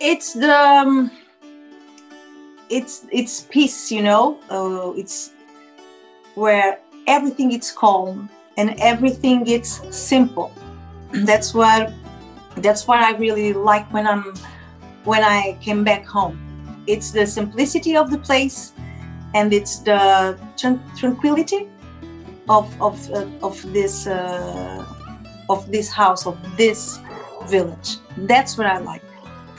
it's the um, it's it's peace you know? Uh, it's where everything is calm and everything is simple. That's what that's what i really like when i'm when i came back home. It's the simplicity of the place and it's the tran- tranquility of of uh, of this uh, of this house of this village. That's what i like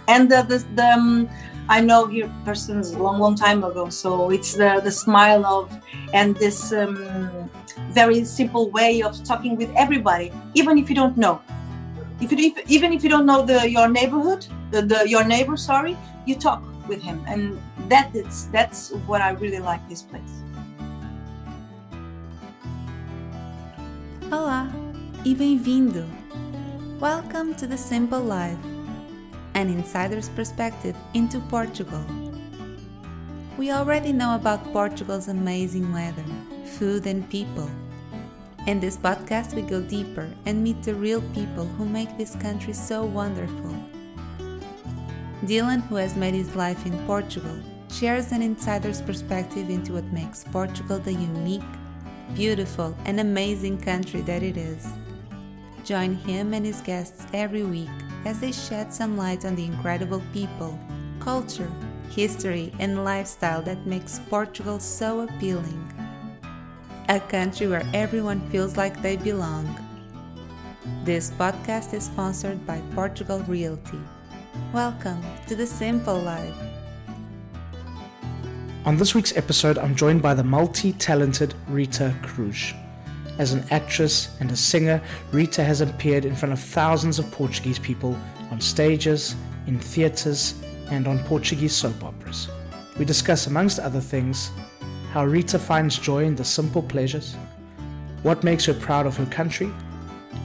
and the the, the um, I know here persons a long, long time ago. So it's the, the smile of and this um, very simple way of talking with everybody, even if you don't know. If, you, if even if you don't know the your neighborhood, the, the your neighbor, sorry, you talk with him, and that is that's what I really like this place. Olá e bem-vindo. Welcome to the Simple Life an insider's perspective into Portugal. We already know about Portugal's amazing weather, food, and people. In this podcast, we go deeper and meet the real people who make this country so wonderful. Dylan, who has made his life in Portugal, shares an insider's perspective into what makes Portugal the unique, beautiful, and amazing country that it is. Join him and his guests every week as they shed some light on the incredible people, culture, history, and lifestyle that makes Portugal so appealing. A country where everyone feels like they belong. This podcast is sponsored by Portugal Realty. Welcome to the Simple Life. On this week's episode, I'm joined by the multi talented Rita Cruz. As an actress and a singer, Rita has appeared in front of thousands of Portuguese people on stages, in theatres, and on Portuguese soap operas. We discuss, amongst other things, how Rita finds joy in the simple pleasures, what makes her proud of her country,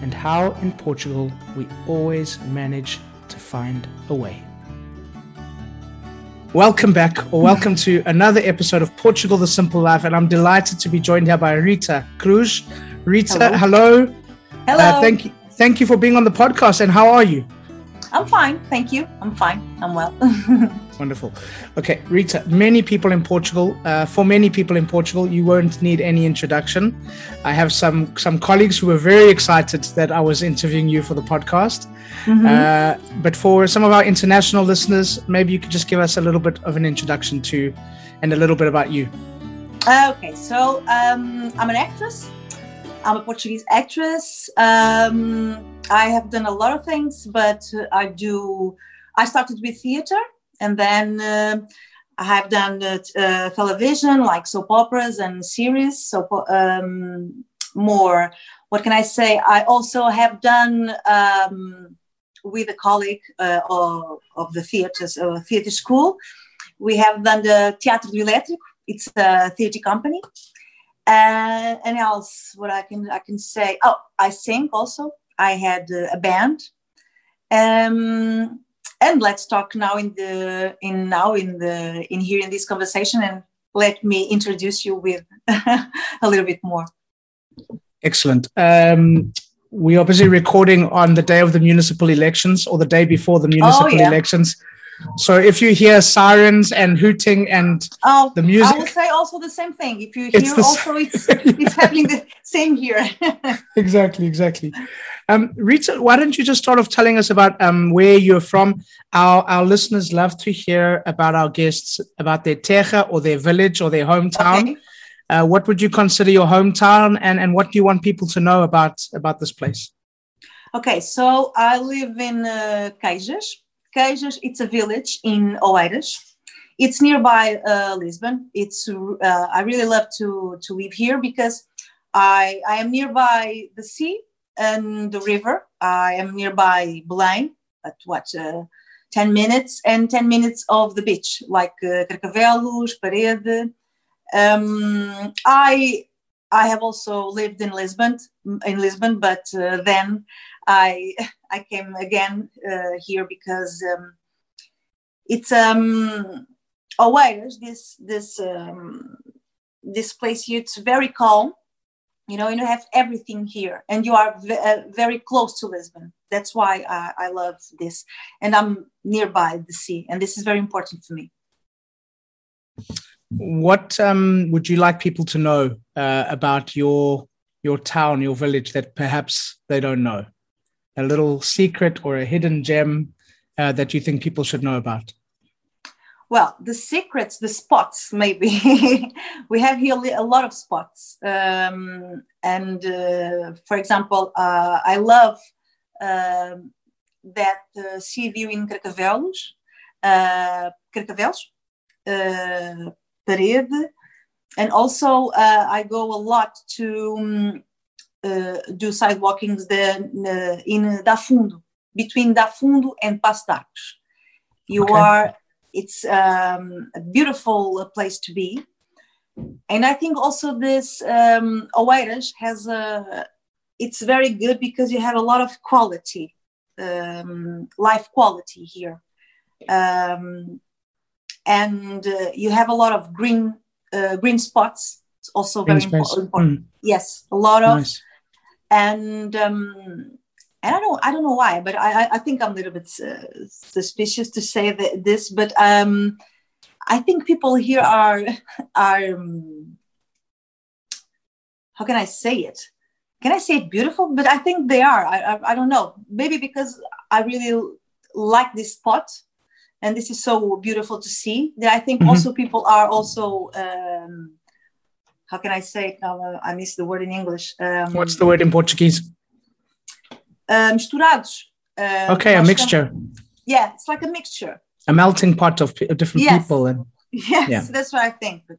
and how in Portugal we always manage to find a way. Welcome back, or welcome to another episode of Portugal the Simple Life, and I'm delighted to be joined here by Rita Cruz. Rita, hello. Hello. hello. Uh, thank you. Thank you for being on the podcast. And how are you? I'm fine, thank you. I'm fine. I'm well. Wonderful. Okay, Rita, many people in Portugal, uh, for many people in Portugal, you won't need any introduction. I have some some colleagues who were very excited that I was interviewing you for the podcast. Mm-hmm. Uh, but for some of our international listeners, maybe you could just give us a little bit of an introduction to and a little bit about you. Okay, so um, I'm an actress. I'm a Portuguese actress. Um, I have done a lot of things, but I do. I started with theater, and then uh, I have done uh, television, like soap operas and series. So um, more. What can I say? I also have done um, with a colleague uh, of, of, the theaters, uh, theater school. We have done the Teatro do Elétrico. It's a theater company. And, and else, what I can I can say? Oh, I sing also. I had a band. Um, and let's talk now in the in now in the in here in this conversation and let me introduce you with a little bit more. Excellent. Um, we obviously recording on the day of the municipal elections or the day before the municipal oh, yeah. elections. So if you hear sirens and hooting and oh, the music, I will say also the same thing. If you hear also, it's it's happening the same here. exactly, exactly. Um, Rita, why don't you just start off telling us about um, where you're from? Our our listeners love to hear about our guests about their terra or their village or their hometown. Okay. Uh, what would you consider your hometown, and and what do you want people to know about about this place? Okay, so I live in uh, Queijas, Queijas, it's a village in Oeiras. It's nearby uh, Lisbon. It's uh, I really love to to live here because I I am nearby the sea and the river. I am nearby Belém at what uh, ten minutes and ten minutes of the beach like uh, Carcavelos, Parede. Um, I I have also lived in Lisbon in Lisbon, but uh, then I I came again uh, here because um, it's um always this this um, this place here it's very calm you know, and you have everything here, and you are v- uh, very close to Lisbon. That's why I, I love this, and I'm nearby the sea, and this is very important for me. What um, would you like people to know uh, about your your town, your village that perhaps they don't know? A little secret or a hidden gem uh, that you think people should know about? Well, the secrets, the spots, maybe. we have here a lot of spots. Um, and uh, for example, uh, I love uh, that uh, sea view in Carcavelos, uh, Carcavelos, uh, Parede. And also, uh, I go a lot to um, do sidewalkings the, in Dafundo, between Dafundo and Passo. You okay. are, it's um, a beautiful place to be. And I think also this um, Oeiras has a, it's very good because you have a lot of quality, um, life quality here. Um, and uh, you have a lot of green uh, green spots. It's also green very important. Mm. Yes, a lot of, nice. And um, and I don't I don't know why, but I I think I'm a little bit uh, suspicious to say that this, but um, I think people here are are um, how can I say it? Can I say it beautiful? But I think they are. I, I, I don't know. Maybe because I really like this spot and this is so beautiful to see that i think mm-hmm. also people are also um, how can i say it uh, i miss the word in english um, what's the word in portuguese uh, misturados uh, okay a mixture yeah it's like a mixture a melting pot of, of different yes. people and yes yeah. that's what i think but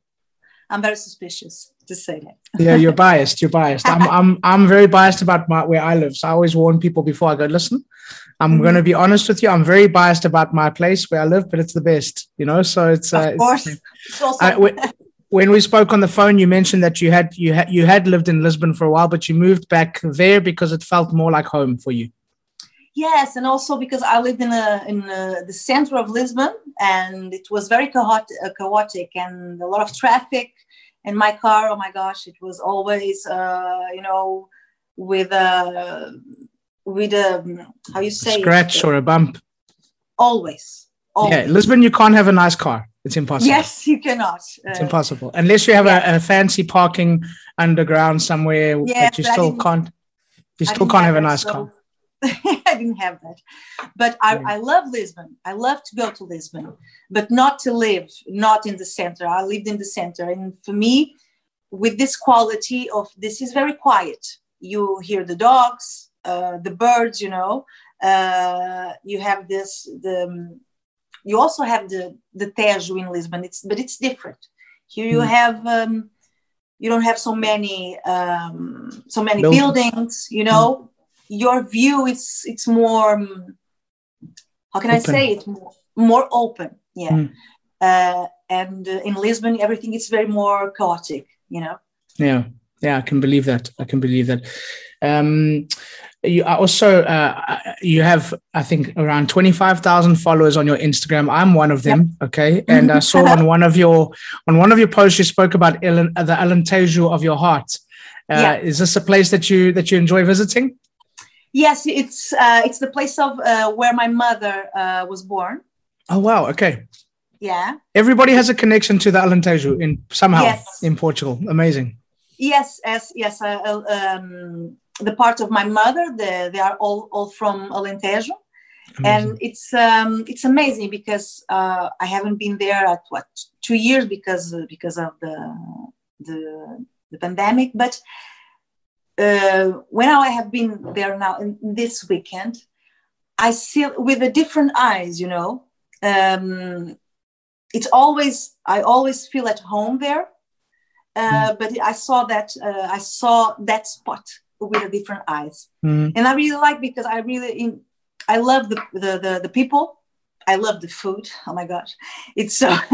i'm very suspicious to say that yeah you're biased you're biased i'm i'm i'm very biased about my, where i live so i always warn people before i go listen I'm mm-hmm. going to be honest with you. I'm very biased about my place where I live, but it's the best, you know. So it's uh, of course. It's, it's also- when we spoke on the phone, you mentioned that you had you had you had lived in Lisbon for a while, but you moved back there because it felt more like home for you. Yes, and also because I lived in a, in a, the center of Lisbon, and it was very chaotic, uh, chaotic and a lot of traffic. And my car, oh my gosh, it was always, uh, you know, with a with a how you say a scratch it? or a bump. Always. Always. Yeah, Lisbon, you can't have a nice car. It's impossible. Yes, you cannot. It's uh, impossible unless you have a, a, fancy parking underground somewhere yeah, but you still can't. You still can't have, have a nice so. car. I didn't have that, but I, yeah. I love Lisbon. I love to go to Lisbon, but not to live, not in the center. I lived in the center, and for me, with this quality of this is very quiet. You hear the dogs, uh, the birds, you know. Uh, you have this the um, you also have the the Tejo in Lisbon. It's but it's different. Here you mm. have um, you don't have so many um, so many buildings. You know, mm. your view is it's more. Um, how can open. I say it? More, more open. Yeah. Mm. Uh, and uh, in Lisbon, everything is very more chaotic. You know. Yeah. Yeah, I can believe that. I can believe that. Um, you also uh, you have i think around 25000 followers on your instagram. I'm one of them yep. okay? And i saw on one of your on one of your posts you spoke about Ellen, the alentejo of your heart. Uh, yeah. is this a place that you that you enjoy visiting? Yes it's uh, it's the place of uh, where my mother uh, was born. Oh wow okay. Yeah. Everybody has a connection to the alentejo in somehow yes. in portugal. Amazing. Yes yes yes uh, um, the part of my mother. The, they are all, all from Alentejo. Amazing. And it's um, it's amazing because uh, I haven't been there at what two years because uh, because of the the, the pandemic. But uh, when I have been there now in this weekend, I see with a different eyes. You know, um, it's always I always feel at home there. Uh, mm. But I saw that uh, I saw that spot with a different eyes. Mm-hmm. And I really like because I really in, I love the, the, the the people. I love the food. Oh my gosh, it's so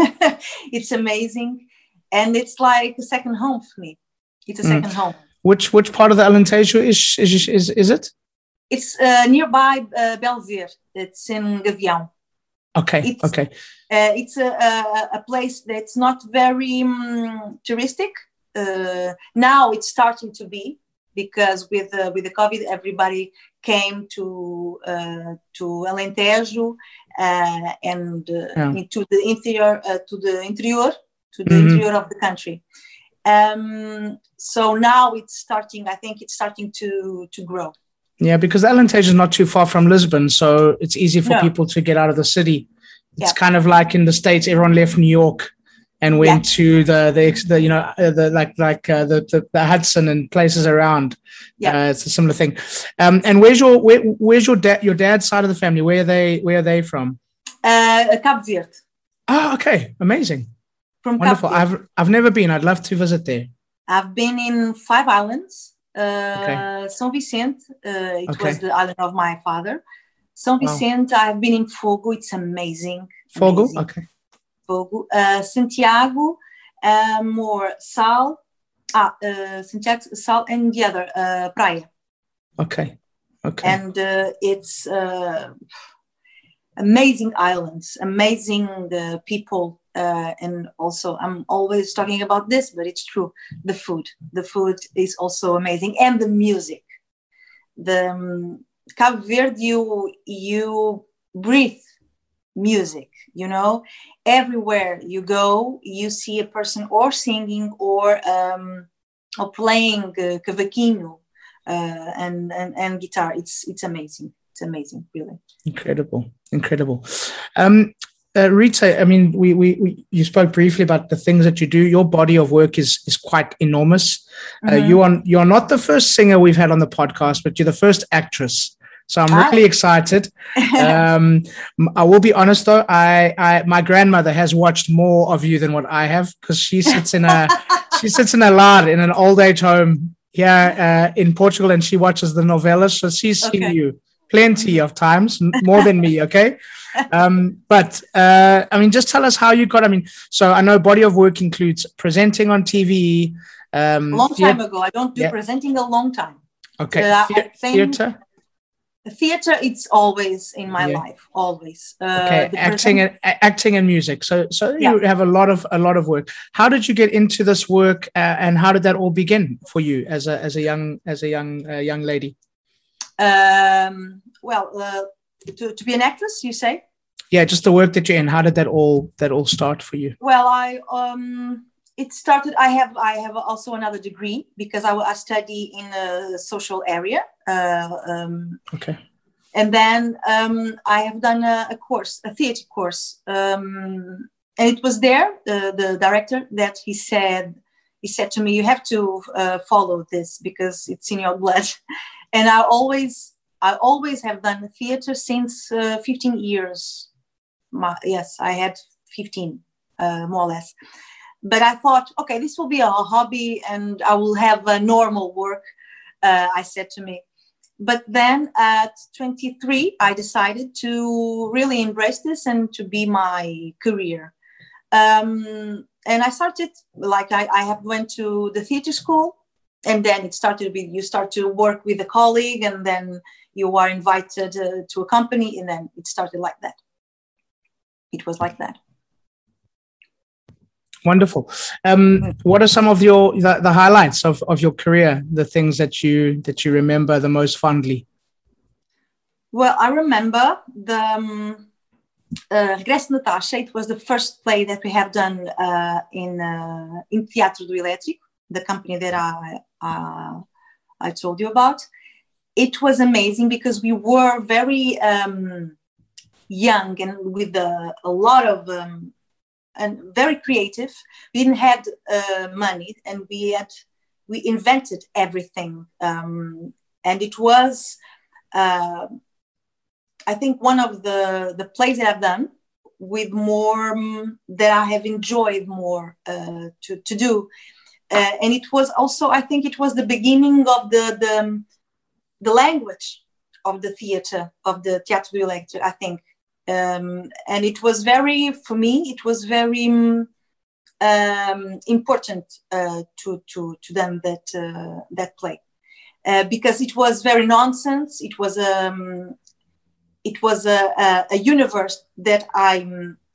it's amazing, and it's like a second home for me. It's a mm. second home. Which which part of the Alentejo is is is, is it? It's uh, nearby uh, Belver. It's in Gavião. Okay. It's, okay. Uh, it's a, a, a place that's not very um, touristic Uh, now it's starting to be because with uh, with the COVID, everybody came to uh, to Alentejo uh, and uh, Yeah. into the interior uh, to the interior to the Mhm. interior of the country. Um, so now it's starting. I think it's starting to to grow. Yeah, because Alentejo is not too far from Lisbon, so it's easy for No. people to get out of the city. It's Yeah. kind of like in the states, everyone left New York and went to the the, the you know uh, the like like uh, the, the the Hudson and places around. Yeah. uh, it's a similar thing. Um, and where's your where, where's your dad your dad's side of the family? Where are they where are they from? Uh, Cabo Verde, Oh, okay, amazing, from wonderful. I've I've never been. I'd love to visit there. I've been in five islands. Uh, Okay. São Vicente, uh, it Okay. was the island of my father. São Wow. Vicente, I've been in Fogo. It's amazing. Fogo, amazing. okay, Uh, Santiago, uh, more Sal. Ah, uh, Santiago, Sal, and the other, uh, Praia. okay, okay. And uh, it's uh, amazing islands, amazing uh, people. Uh, and also, I'm always talking about this, but it's true. The food, the food is also amazing, and the music. The um, Cabo Verde, you you breathe music. You know, everywhere you go, you see a person or singing or um, or playing uh, cavaquinho uh, and, and and guitar. It's it's amazing. It's amazing, really. Incredible, incredible. Um, uh, Rita, I mean, we, we, we, you spoke briefly about the things that you do. Your body of work is is quite enormous. Uh, Mhm. you are you are not the first singer we've had on the podcast, but you're the first actress. So I'm really excited. Um, I will be honest though, I, I my grandmother has watched more of you than what I have because she sits in a she sits in a lar in an old age home here uh, in Portugal, and she watches the novellas. So she's seen you plenty of times, more than me. Okay, um, but uh, I mean, just tell us how you got. I mean, so I know body of work includes presenting on TV. Um, long time ago. I don't do Yeah. presenting a long time. Okay, Uh, I theater. The theater, it's always in my Yeah. life, always. Uh, Okay, acting present- and acting and music. So, so Yeah. you have a lot of a lot of work. How did you get into this work, uh, and how did that all begin for you as a as a young as a young uh, young lady? um, well, uh, to, to be an actress, you say? Yeah, just the work that you're in. How did that all that all start for you? Well, I um, it started. I have I have also another degree because I, I study in a social area, uh, um, Okay. and then um, I have done a, a course, a theater course, um, and it was there the the director that he said he said to me, "You have to uh, follow this because it's in your blood," and I always I always have done theater since uh, 15 years. My, yes, I had 15, uh, more or less. But I thought, okay, this will be a hobby and I will have a normal work, uh, I said to me. But then at 23, I decided to really embrace this and to be my career. Um, and I started, like, I, I have went to the theater school and then it started with you start to work with a colleague and then you are invited uh, to a company and then it started like that it was like that Wonderful. Um, what are some of your the, the highlights of, of your career? The things that you that you remember the most fondly? well i remember the um, uh, Natasha. It was the first play that we have done uh, in uh, in Teatro do Elétrico, the company that I uh, I told you about. It was amazing because we were very um, young and with a, a lot of um, and very creative. We didn't have uh, money, and we had we invented everything, um, and it was. Uh, I think one of the the plays that I've done with more um, that I have enjoyed more uh, to to do, uh, and it was also I think it was the beginning of the the the language of the theater of the Teatro do I think, um, and it was very for me it was very um, um, important uh, to to to them that uh, that play. Uh, because it was very nonsense. It was um, it was a, a, a universe that I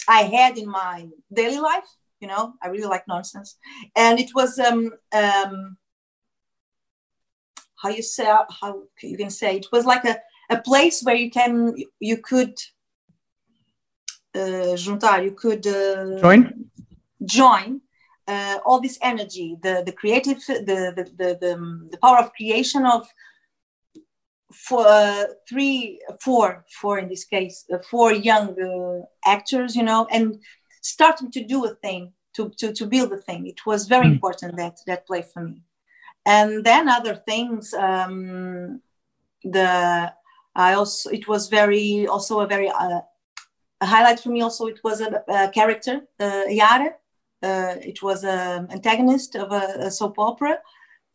I had in my daily life, You know, I really like nonsense, and it was um, um, how you say how you can say it was like a, a place where you can you could juntar, you could uh, join join uh, all this energy, the the creative, the the the, the, the power of creation of for uh, three, four, four in this case, uh, four young uh, actors, you know, and starting to do a thing, to to to build a thing. It was very mm. important that that play for me, and then other things. Um, the I also it was very also a very uh, a highlight for me. Also, it was a, a character, uh, Yara. Uh, it was an antagonist of a, a, soap opera.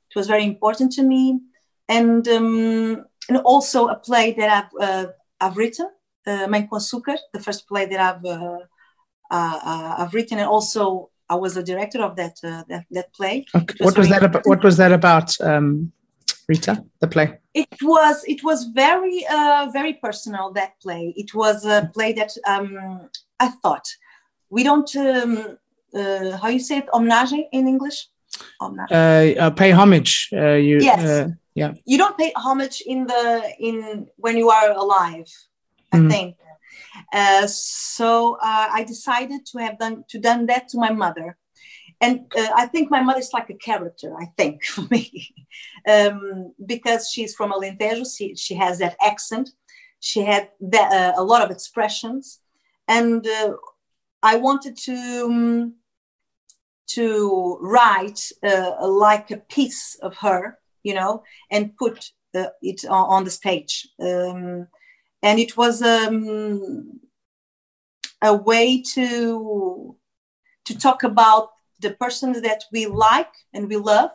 It was very important to me, and um, and also a play that I've uh, I've written, uh, Mãe com Açúcar, the first play that I've uh, uh, uh I've written, and also I was a director of that uh, that, that, play. Okay. Was what was that about? What was that about, um, Rita? The play. It was it was very uh, very personal. That play. It was a play that um, I thought we don't um, uh, how you say it homenage in English. Homage. Uh, pay homage. Uh, you, yes yeah you don't pay homage in the in when you are alive i mm. think uh, so uh, i decided to have done to done that to my mother and uh, i think my mother is like a character i think for me. Um, because she's from alentejo she, she has that accent. She had that, uh, a lot of expressions. And uh, i wanted to um, to write uh, like a piece of her you know, and put uh, it on, on, the stage. Um, and it was um, a way to to talk about the persons that we like and we love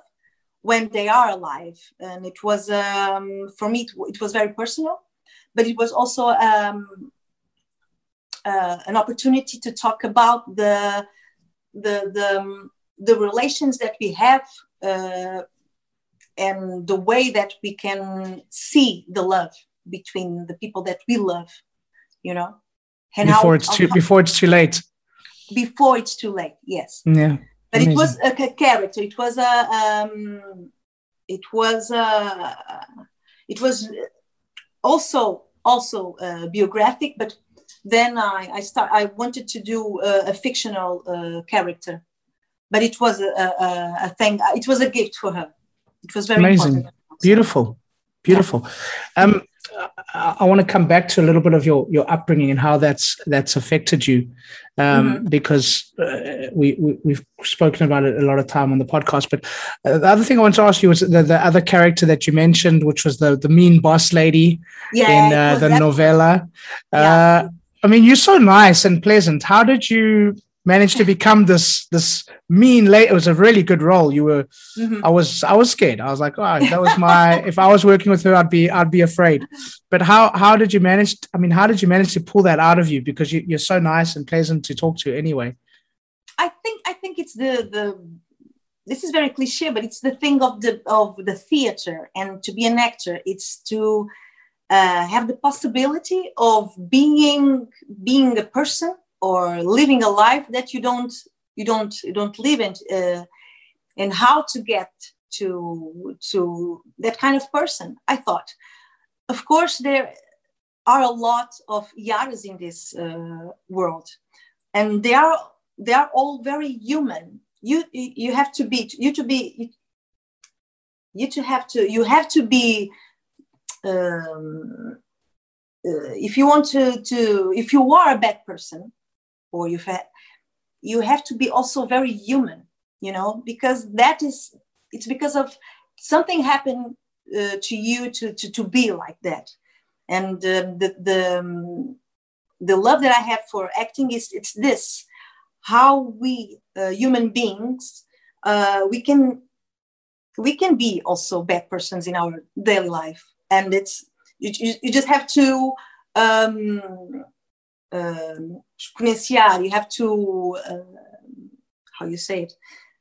when they are alive. And it was um, for me, it, it, was very personal, but it was also um, uh, an opportunity to talk about the the the, the relations that we have uh, and the way that we can see the love between the people that we love you know? And before how, it's too how, before it's too late. Before it's too late yes. Yeah but Amazing. it was a, character it was a um, it was a it was also also uh, biographic but then i i start i wanted to do a, a fictional uh, character but it was a, a, a thing it was a gift for her it was very amazing, important. beautiful, beautiful. Um, I, I want to come back to a little bit of your your upbringing and how that's that's affected you, um, mm-hmm. because uh, we, we have spoken about it a lot of time on the podcast. But uh, the other thing I want to ask you was the, the other character that you mentioned, which was the the mean boss lady yeah, in uh, the novella. Yeah. Uh, I mean, you're so nice and pleasant. How did you managed to become this this mean late. It was a really good role. You were, mm-hmm. I was, I was scared. I was like, oh, that was my. if I was working with her, I'd be, I'd be afraid. But how how did you manage? I mean, how did you manage to pull that out of you? Because you, you're so nice and pleasant to talk to anyway. I think I think it's the the. This is very cliche, but it's the thing of the of the theater and to be an actor. It's to uh, have the possibility of being being a person or living a life that you don't you don't you don't live in uh, and how to get to to that kind of person i thought. Of course there are a lot of yaras in this uh, world and they are they are all very human. You you have to be you to be you to have to you have to be um, uh, if you want to to if you are a bad person or you've had you have to be also very human you know because that is it's because of something happened uh, to you to, to to be like that. And um, the the um, the love that i have for acting is it's this how we uh, human beings uh, we can we can be also bad persons in our daily life. And it's you, you, you just have to um, um, exponenciar. You have to, uh, how you say it?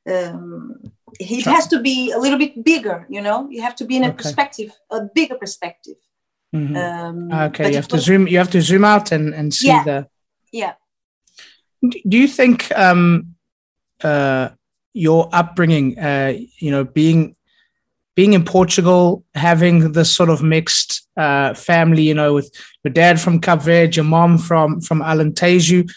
Um, it has to be a little bit bigger. You know, you have to be in a okay. perspective, a bigger perspective. Mm-hmm. Um, okay, you have to zoom. You have to zoom out and and see yeah. the. Yeah. Do you think? Um, uh, your upbringing, uh, you know, being being in Portugal, having this sort of mixed uh, family, you know, with your dad from Cape Verde, your mom from from Alentejo,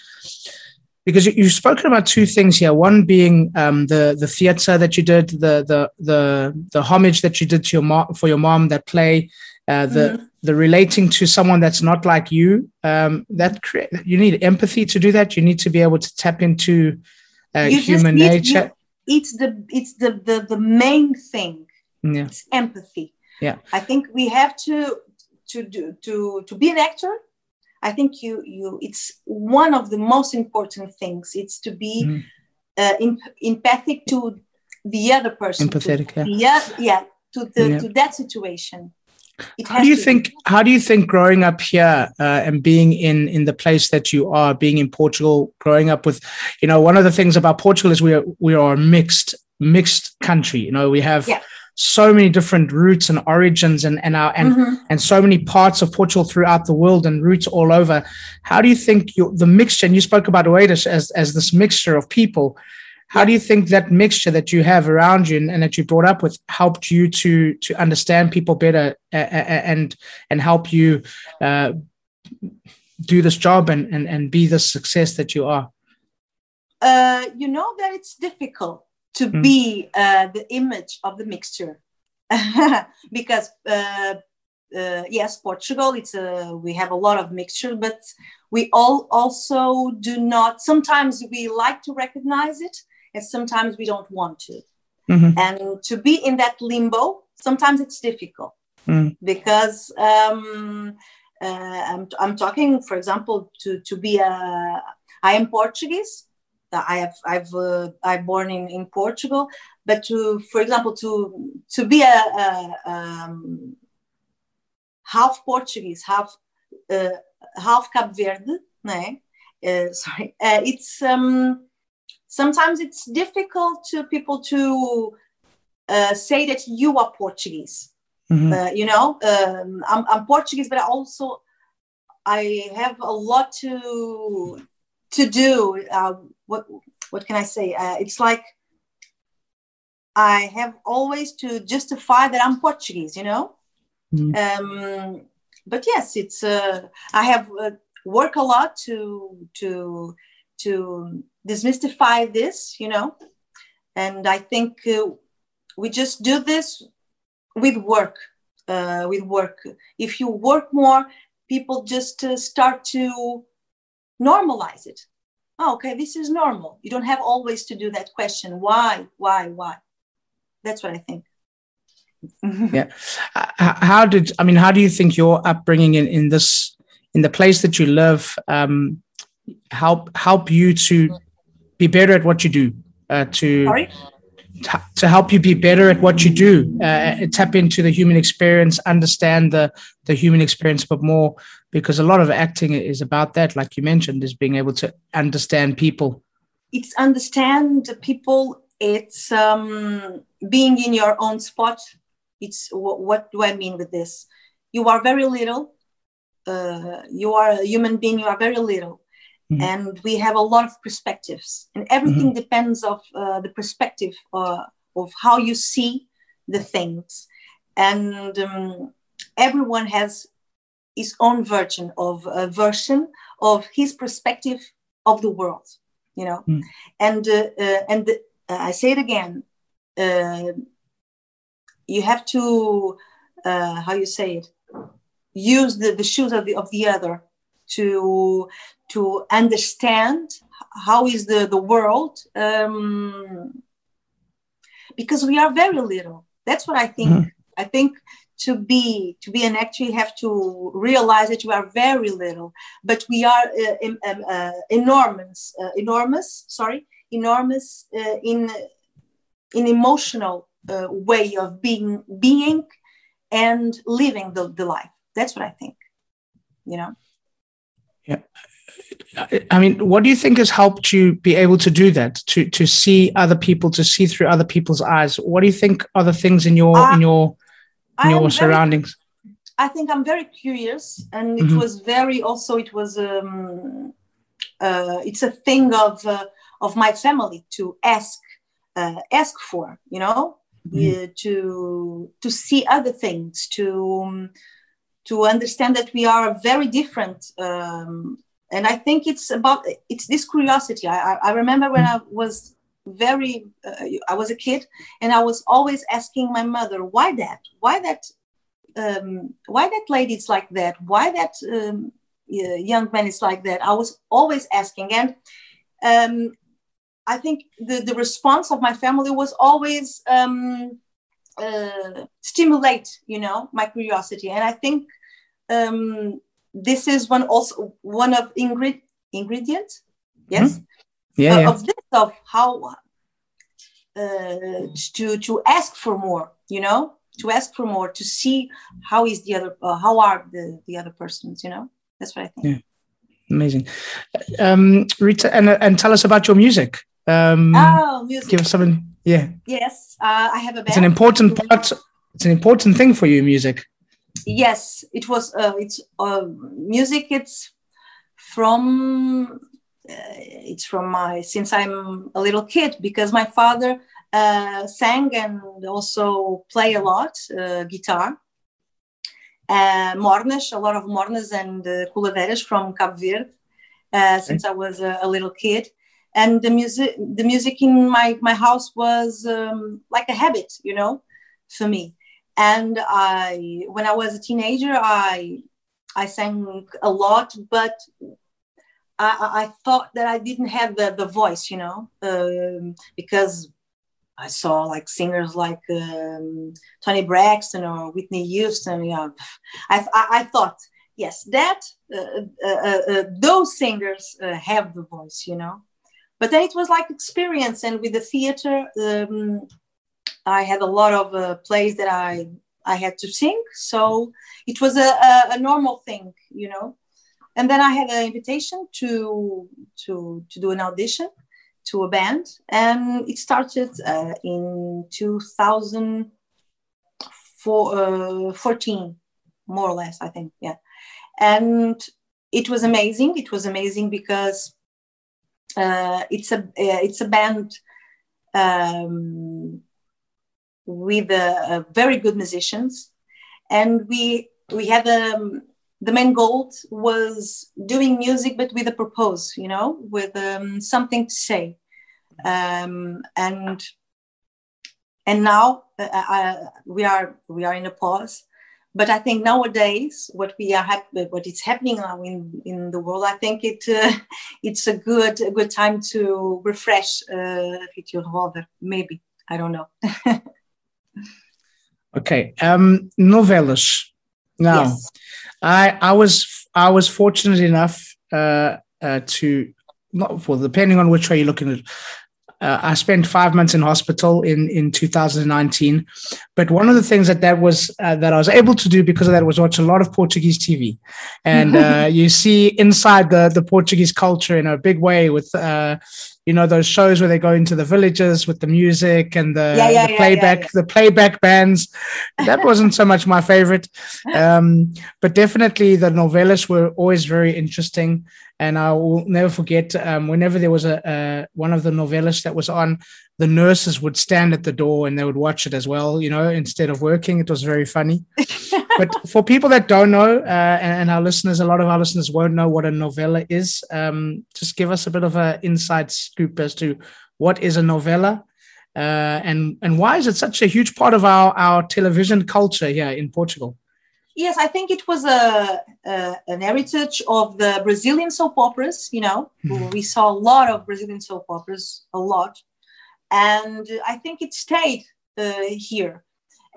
because you've spoken about two things here. One being um, the the theatre that you did, the the the the homage that you did to your mom for your mom, that play, uh, the mm-hmm. the relating to someone that's not like you. Um, that cre- you need empathy to do that. You need to be able to tap into uh, human need, nature. You, it's the it's the the the main thing. Yeah. It's empathy. Yeah. I think we have to to do to to be an actor I think you you it's one of the most important things. It's to be mm. uh, in, empathic to the other person. Empathetic, to, yeah. yeah, to the yeah. to that situation. how do you think? Be. How do you think growing up here uh, and being in in the place that you are, being in Portugal, growing up with, you know, one of the things about Portugal is we are we are a mixed mixed country. You know, we have. Yeah so many different roots and origins and and our and mm-hmm. and so many parts of Portugal throughout the world and roots all over. How do you think you, the mixture? And you spoke about Oeiras as as this mixture of people. How do you think that mixture that you have around you and, and that you brought up with helped you to to understand people better and and help you uh, do this job and, and and be the success that you are? Uh, you know that it's difficult to mm. be uh, the image of the mixture because uh, uh, yes portugal it's a we have a lot of mixture but we all also do not sometimes we like to recognize it and sometimes we don't want to mm-hmm. and to be in that limbo sometimes it's difficult mm. because um, uh, I'm, I'm talking for example to to be a i am portuguese I have I've uh, I'm born in, in Portugal, but to for example to to be a, a um, half Portuguese, half uh, half Cape Verde, né? Uh, sorry, uh, it's um, sometimes it's difficult to people to uh, say that you are Portuguese. Mm-hmm. Uh, you know, um, I'm, I'm Portuguese, but I also I have a lot to to do. Uh, what what can I say? Uh, it's like I have always to justify that I'm Portuguese, you know. Mm. Um, but yes, it's uh, I have uh, work a lot to to to demystify this, you know, and I think uh, we just do this with work. Uh, with work, if you work more, people just uh, start to normalize it oh, okay, this is normal. You don't have always to do that question. Why, why, why? That's what I think. yeah. How did, I mean, how do you think your upbringing in, in this, in the place that you live, um, help, help you to be better at what you do? Uh, to, Sorry? to help you be better at what you do, uh, tap into the human experience, understand the the human experience, but more because a lot of acting is about that, like you mentioned, is being able to understand people. It's understand people. It's um, being in your own spot. It's what, what do I mean with this? You are very little. Uh, you are a human being. You are very little Mm-hmm. and we have a lot of perspectives and everything mm-hmm. depends of uh, the perspective uh, of how you see the things and um, everyone has his own version of a version of his perspective of the world you know mm. and uh, uh and the, uh, i say it again uh, you have to how you say it use the, the shoes of the of the other to to understand how is the the world um, because we are very little that's what i think mm. i think to be to be an actor you have to realize that you are very little but we are uh, in, um, uh, enormous uh, enormous sorry enormous uh, in in emotional uh, way of being being and living the, the life that's what i think you know yeah. I mean, what do you think has helped you be able to do that? To to see other people, to see through other people's eyes. What do you think are the things in your in your in your surroundings? Very, I think I'm very curious, and it mm-hmm. was very also it was um, uh, it's a thing of uh, of my family to ask uh, ask for you know mm-hmm. to to see other things to um, to understand that we are very different um, and i think it's about it's this curiosity i, I remember when i was very uh, i was a kid and i was always asking my mother why that? Why that um, why that lady is like that? Why that um, young man is like that? I was always asking and um, i think the, the response of my family was always um, uh, stimulate you know my curiosity and i think um, this is one also one of ingred ingredients yes mm-hmm. Yeah, uh, yeah, of this of how uh, to to ask for more you know? To ask for more to see how is the other uh, how are the the other persons you know? That's what i think. Yeah. Amazing. Um rita and and tell us about your music. Um oh music. give us something yeah. Yes uh, i have a band. it's an important part it's an important thing for you music. Yes it was uh, it's uh, music it's from it's from my since i'm a little kid because my father uh, sang and also play a lot uh, guitar. Uh, mornas a lot of mornas and uh, coladeiras from Cabo Verde uh, since I was a, a, little kid. And the music the music in my my house was um, like a habit you know for me. And I when I was a teenager I I sang a lot but I, I thought that I didn't have the, the voice you know um, because I saw like singers like um, Toni Braxton or Whitney Houston. Yeah, I, I, I thought yes, that uh, uh, uh, uh those singers uh, have the voice, you know. But then it was like experience, and with the theater, um, I had a lot of uh, plays that I I had to sing, so it was a, a, a, normal thing, you know. And then I had an invitation to to to do an audition to a band, and it started uh, in 2014, uh, more or less, I think, yeah. And it was amazing. It was amazing because uh, it's a uh, it's a band um, with uh, very good musicians, and we we had um, the main goal was doing music but with a purpose you know with um, something to say. Um, and and now uh, uh, we are we are in a pause. But i think nowadays what we are happy what is happening now in in the world i think it uh, it's a good a good time to refresh uh revolver maybe. I don't know. Okay um novelas now yes. I I was I was fortunate enough uh, uh, to not well depending on which way you're looking at. Uh, I spent five months in hospital in, in 2019, but one of the things that that was uh, that I was able to do because of that was watch a lot of Portuguese TV, and uh, you see inside the the Portuguese culture in a big way with uh, you know those shows where they go into the villages with the music and the, yeah, yeah, the playback yeah, the playback bands. That wasn't so much my favorite. Um, but definitely the novellas were always very interesting. And i will never forget um, whenever there was a, a, one of the novellas that was on the nurses would stand at the door and they would watch it as well you know instead of working. It was very funny but for people that don't know, uh, and, our listeners, a lot of our listeners won't know what a novella is. Um, just give us a bit of an inside scoop as to what is a novella, uh, and and why is it such a huge part of our our television culture here in Portugal? Yes, I think it was a, a an heritage of the Brazilian soap operas. You know, mm-hmm. we saw a lot of Brazilian soap operas, a lot, and I think it stayed uh, here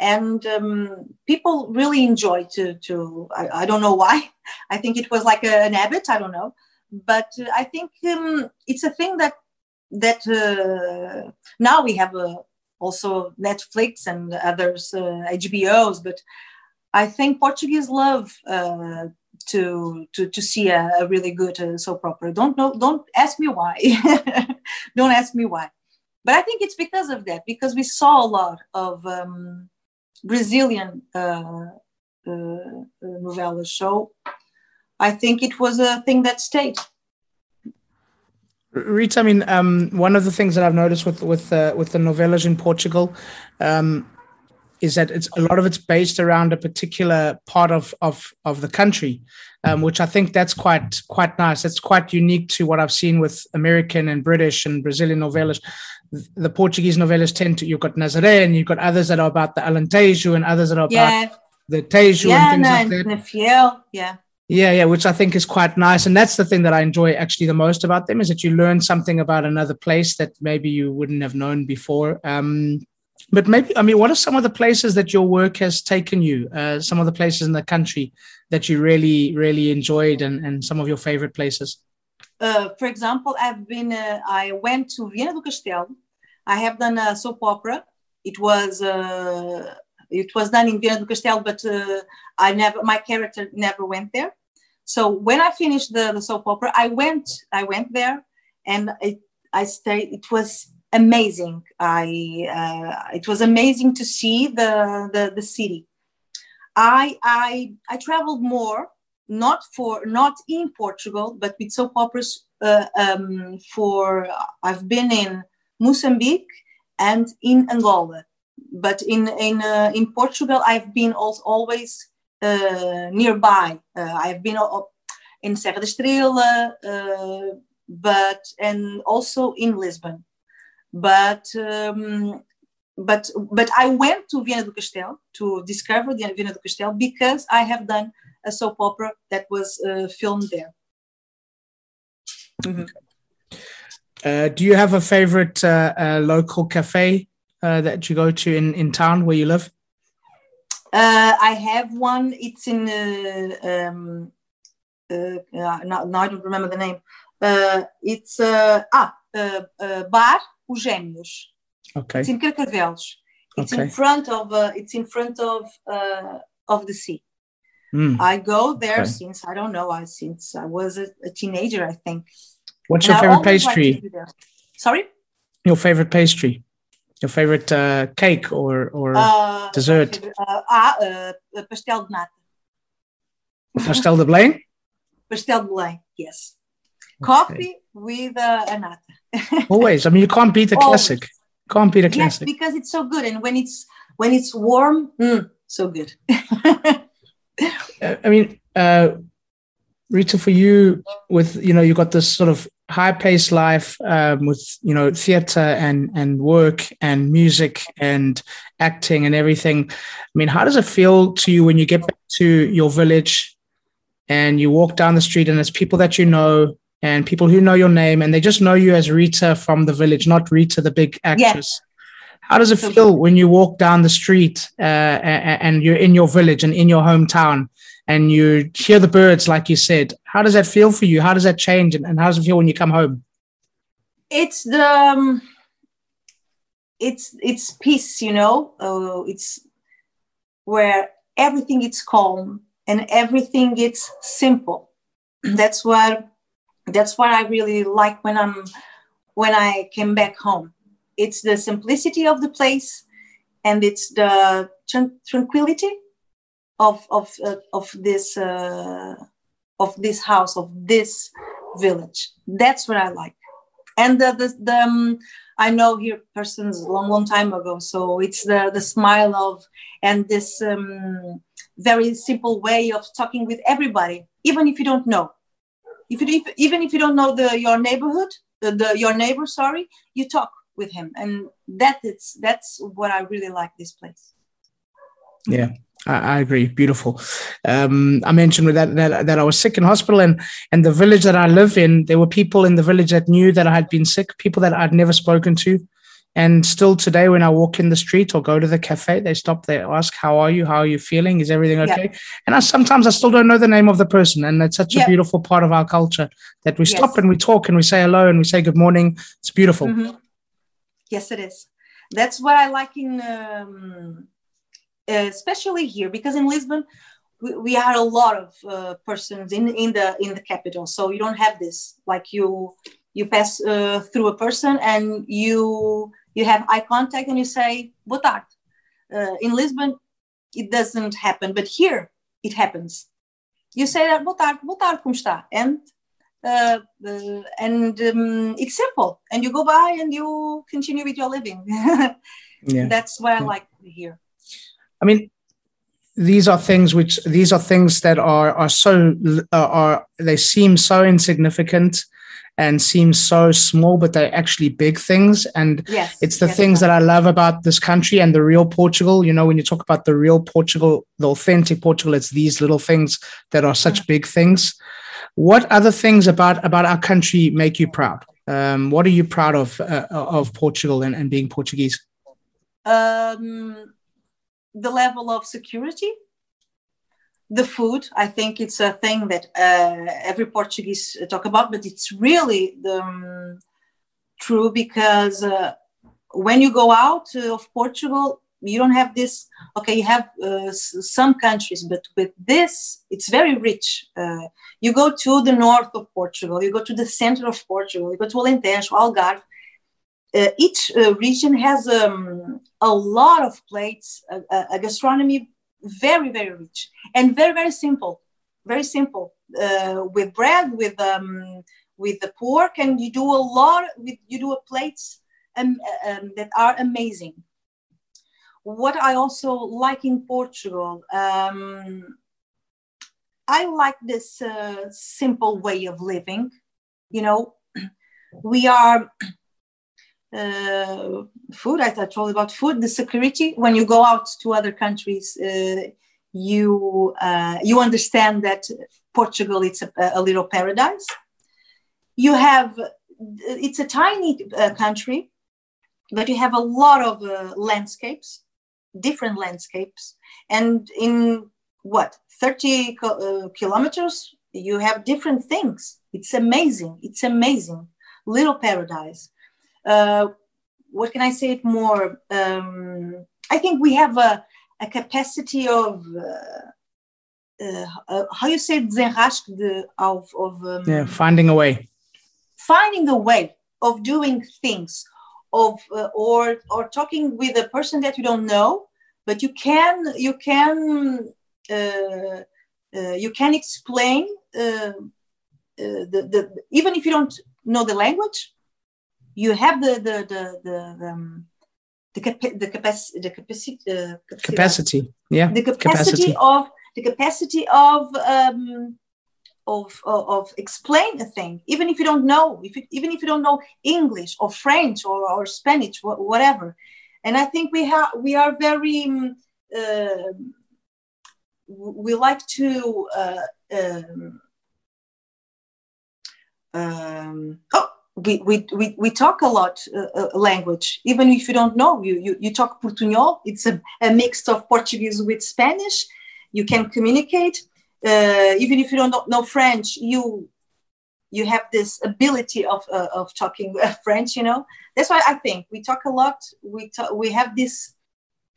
and um, people really enjoy to to I, I, don't know why. I think it was like a, an habit i don't know. But uh, i think um, it's a thing that that uh, now we have uh, also netflix and others hbos uh, but i think portuguese love uh, to to to see a, a really good uh, soap opera. Don't know don't ask me why. Don't ask me why. But i think it's because of that because we saw a lot of um, Brazilian uh, uh, novelas. So I think it was a thing that stayed. Rita, I mean, um, one of the things that I've noticed with with uh, with the novellas in Portugal um, is that it's a lot of it's based around a particular part of of of the country, um, which I think that's quite quite nice. It's quite unique to what I've seen with American and British and Brazilian novellas. The Portuguese novellas tend to you've got Nazaré and you've got others that are about the Alentejo and others that are Yeah, about the Tejo yeah, and no, things like and that. the fiel, yeah. Yeah, yeah, which I think is quite nice. And that's the thing that I enjoy actually the most about them is that you learn something about another place that maybe you wouldn't have known before. Um, but maybe, I mean, what are some of the places that your work has taken you? Uh, some of the places in the country that you really, really enjoyed and, and some of your favorite places? Uh, for example, I've been, uh, I went to Viana do Castelo. I have done a soap opera. It was, uh, it was done in Viana do Castelo, but uh, I never, my character never went there. So when I finished the, the soap opera, I went, I went there, and it, I stayed. It was amazing. I, uh, it was amazing to see the the, the city. I, I, I traveled more, not for, not in Portugal, but with soap operas. Uh, um, for I've been in Mozambique and in Angola, but in in uh, in Portugal, I've been also always uh, nearby. Uh, I've been in Serra da Estrela, uh, but and also in Lisbon. But um, but but I went to Viana do Castelo to discover the Viana do Castelo because I have done a soap opera that was uh, filmed there. Mhm. Uh, do you have a favorite uh, uh, local cafe uh, that you go to in, in town where you live? Uh, I have one. It's in. Uh, um, now, now I don't remember the name. Uh, it's uh, ah uh, uh, Bar Os Gêmeos. Okay. It's in Carcavelos. It's Okay. in front of. Uh, it's in front of uh, of the sea. Mm. I go there Okay. since I don't know. I since I was a, a teenager, I think. What's And your favorite always like to pastry? Sorry. Your favorite pastry? Your favorite uh, cake or or Uh, Dessert. Uh, ah, uh, pastel de nata. pastel de Belém? Pastel de Belém. Yes. Coffee with uh. Always. I mean, you can't beat a Always. classic. Can't beat a Yes, because it's so good, and when it's when it's warm, mm, so good. Uh, I mean, uh, Rita, for you, with you know, you got this sort of high-paced life um, with you know theater and and work and music and acting and everything. I mean, how does it feel to you when you get back to your village and you walk down the street and there's people that you know and people who know your name and they just know you as Rita from the village, not Rita, the big actress. How does it feel when you walk down the street uh, and you're in your village and in your hometown and you hear the birds, like you said? How does that feel for you? How does that change? And, and how does it feel when you come home? it's the um, it's it's peace, you know. Uh, it's where everything is calm and everything is simple. that's what that's what I really like when I'm when I came back home. It's the simplicity of the place, and it's the tran- tranquility of of uh, of this uh, of this house of this village. That's what I like and the the, the um, I know here persons long long time ago, so it's the the smile of and this um, very simple way of talking with everybody, even if you don't know. If if, even if you don't know the your neighborhood, the, the your neighbor, sorry, you talk with him, and that it's that's what I really like this place. Yeah, I, agree. Beautiful. Um, I mentioned with that, that that I was sick in hospital, and and the village that I live in, there were people in the village that knew that I had been sick, people that I'd never spoken to, and still today, when I walk in the street or go to the cafe, they stop, they ask, "How are you? How are you feeling? Is everything Yeah. okay?" And I sometimes I still don't know the name of the person, and it's such a beautiful part of our culture that we stop Yes. and we talk and we say hello and we say good morning. It's beautiful. Mhm. Yes, it is. That's what I like in, um, uh, especially here, because in Lisbon we, we are a lot of uh, persons in in the in the capital, so you don't have this. Like you you pass uh, through a person and you you have eye contact and you say boa tarde. Uh, in Lisbon, it doesn't happen, but here it happens. You say that boa tarde, boa tarde, como está? And uh, uh, and um, it's simple. And you go by and you continue with your living. yeah. That's what I like here. I mean, these are things which these are things that are are so uh, are they seem so insignificant and seem so small, but they're actually big things. And yes, it's the yes, things that I love about this country and the real Portugal. You know, when you talk about the real Portugal, the authentic Portugal, it's these little things that are such big things. What other things about about our country make you proud? Um, what are you proud of uh, of Portugal and, and being Portuguese? Um, the level of security the food. I think it's a thing that uh, every portuguese talk about but it's really the, um, true because uh, when you go out of portugal you don't have this okay you have uh, some countries but with this it's very rich. Uh, you go to the north of portugal you go to the center of portugal you go to alentejo algarve uh, each uh, region has um, a lot of plates a, a gastronomy very very rich and very very simple very simple uh, with bread with um, with the pork and you do a lot with you do a plates um, um, that are amazing. What i also like in portugal um, i like this uh, simple way of living. You know we are uh, food. I, thought all about food. The security. When you go out to other countries, uh, you uh, you understand that Portugal it's a, a, little paradise. You have it's a tiny uh, country, but you have a lot of uh, landscapes, different landscapes, and in what 30 uh, kilometers you have different things. It's amazing. It's amazing. Little paradise uh, what can I say it more? Um, I think we have a, a capacity of uh, uh, uh how you say de, of, of um, yeah, finding a way. Finding a way of doing things, of uh, or or talking with a person that you don't know, but you can you can uh, you can explain the, the even if you don't know the language you have the the the the, um, the, capa- the, capacity the capacity uh, capacity. Yeah the capacity, capacity, of the capacity of um, of, of, of explain a thing. Even if you don't know if you, even if you don't know english or french or, or spanish wh- whatever. And i think we have we are very um, uh, we like to uh, um, um, oh we, we, we, we talk a lot uh, uh, language, even if you don't know. You, you, you talk Portuñol, it's a, a mix of Portuguese with Spanish. You can communicate. Uh, even if you don't know French, you you have this ability of, uh, of talking French, you know. That's why I think we talk a lot. We, talk, we have this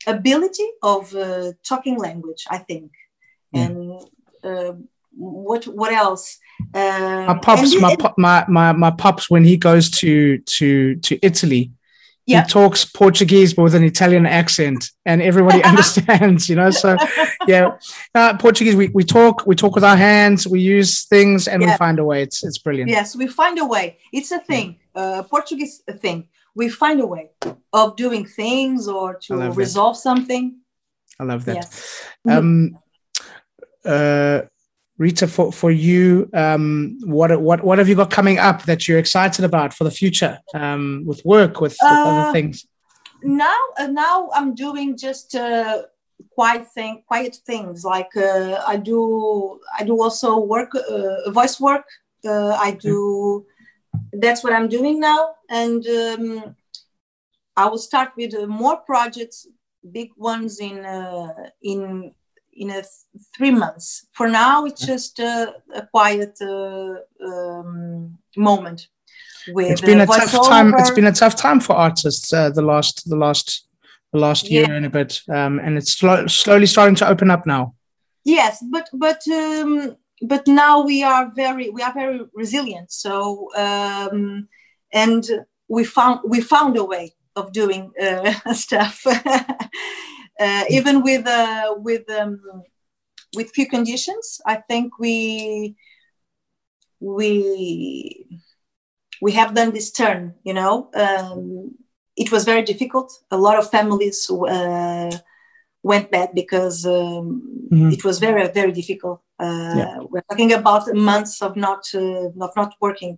ability of uh, talking language, I think. Mm. And uh, what what else? Um, my pops, my, my my my pops, when he goes to to to Italy, yep. he talks Portuguese but with an Italian accent, and everybody understands. You know, so yeah, uh, Portuguese. We, we talk we talk with our hands. We use things, and we find a way. It's it's brilliant. Yes, we find a way. It's a thing. Uh, Portuguese thing. We find a way of doing things or to resolve that. something. I love that. Yes. Um, uh, Rita, for, for you, um, what what what have you got coming up that you're excited about for the future um, with work, with, with uh, other things? Now, uh, now I'm doing just uh, quiet thing, quiet things. Like uh, I do, I do also work, uh, voice work. Uh, I do. That's what I'm doing now, and um, I will start with more projects, big ones in in in a th- three months. For now, it's just a, a quiet uh, um, moment. It's been uh, a tough time. It's been a tough time for artists. Uh, the last, the last, the last year yeah. and a bit, um, and it's sl- slowly starting to open up now. Yes, but but um, but now we are very we are very resilient. So um, and we found we found a way of doing uh, stuff. uh, even with uh, with um, with few conditions. I think we we we have done this turn. You know, um, it was very difficult. A lot of families uh, went bad because um, mm-hmm. it was very very difficult. Uh, yeah. We're talking about months of not uh, of not working,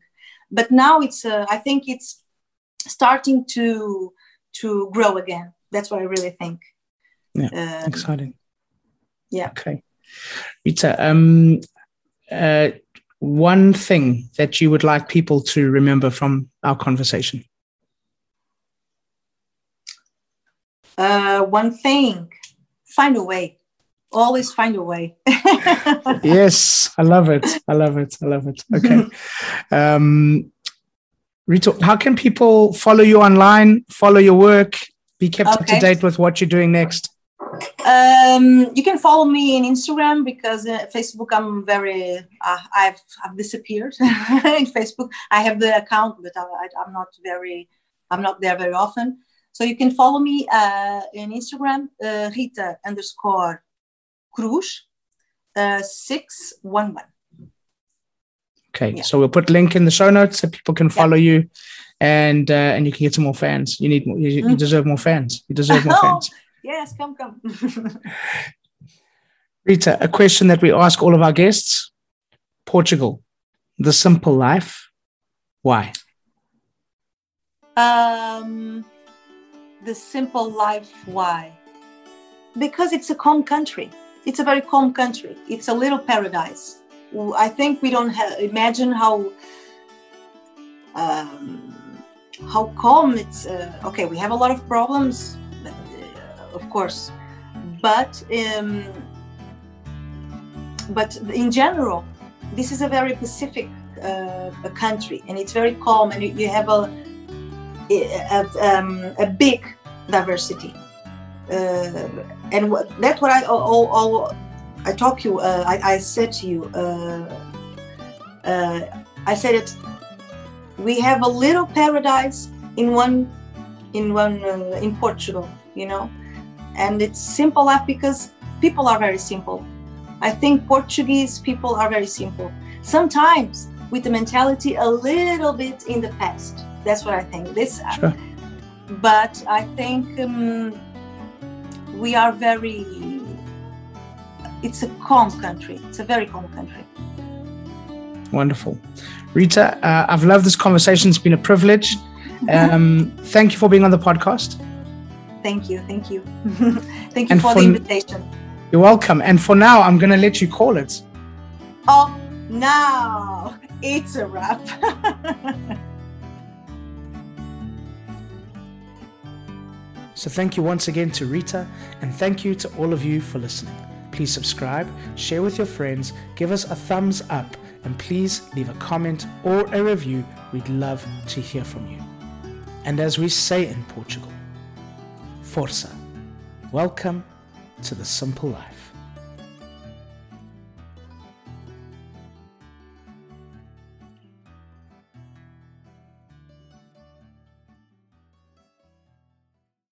but now it's. Uh, I think it's starting to to grow again. That's what I really think. Yeah, um, exciting. Yeah. Okay, Rita. Um, uh, one thing that you would like people to remember from our conversation. Uh, one thing, find a way. Always find a way. yes, I love it. I love it. I love it. Okay. um, Rita, how can people follow you online, follow your work, be kept okay. up to date with what you're doing next? Um, you can follow me in Instagram because uh, Facebook I'm very uh, I've I've disappeared in Facebook. I have the account, but I, am not very I'm not there very often. So you can follow me uh, in Instagram uh, Rita underscore Cruz uh, six one one. Okay, yeah. so we'll put link in the show notes so people can follow yeah. you, and uh, and you can get some more fans. You need more, you, mm. you deserve more fans. You deserve more fans. Yes, come, come. Rita, a question that we ask all of our guests: Portugal, the simple life. Why? Um, the simple life. Why? Because it's a calm country. It's a very calm country. It's a little paradise I think we don't have, imagine how um, how calm it's. Uh, okay, we have a lot of problems, of course, but um, but in general, this is a very Pacific uh, country, and it's very calm, and you have a a, um, a big diversity. Uh, and what, that's what I all, all I talk you. Uh, I, I, said to you. Uh, uh, I said it. We have a little paradise in one, in one uh, in Portugal. You know, and it's simple life because people are very simple. I think Portuguese people are very simple. Sometimes with the mentality a little bit in the past. That's what I think. This, sure. but I think um, we are very it's a calm country. It's a very calm country. Wonderful. Rita, uh, I've loved this conversation. It's been a privilege. Um, thank you for being on the podcast. Thank you. Thank you. thank you for, for, the invitation. You're welcome. And for now, I'm going to let you call it. Oh, now it's a wrap. so, thank you once again to Rita, and thank you to all of you for listening. Please subscribe, share with your friends, give us a thumbs up, and please leave a comment or a review. We'd love to hear from you. And as we say in Portugal, Força. Welcome to the simple life.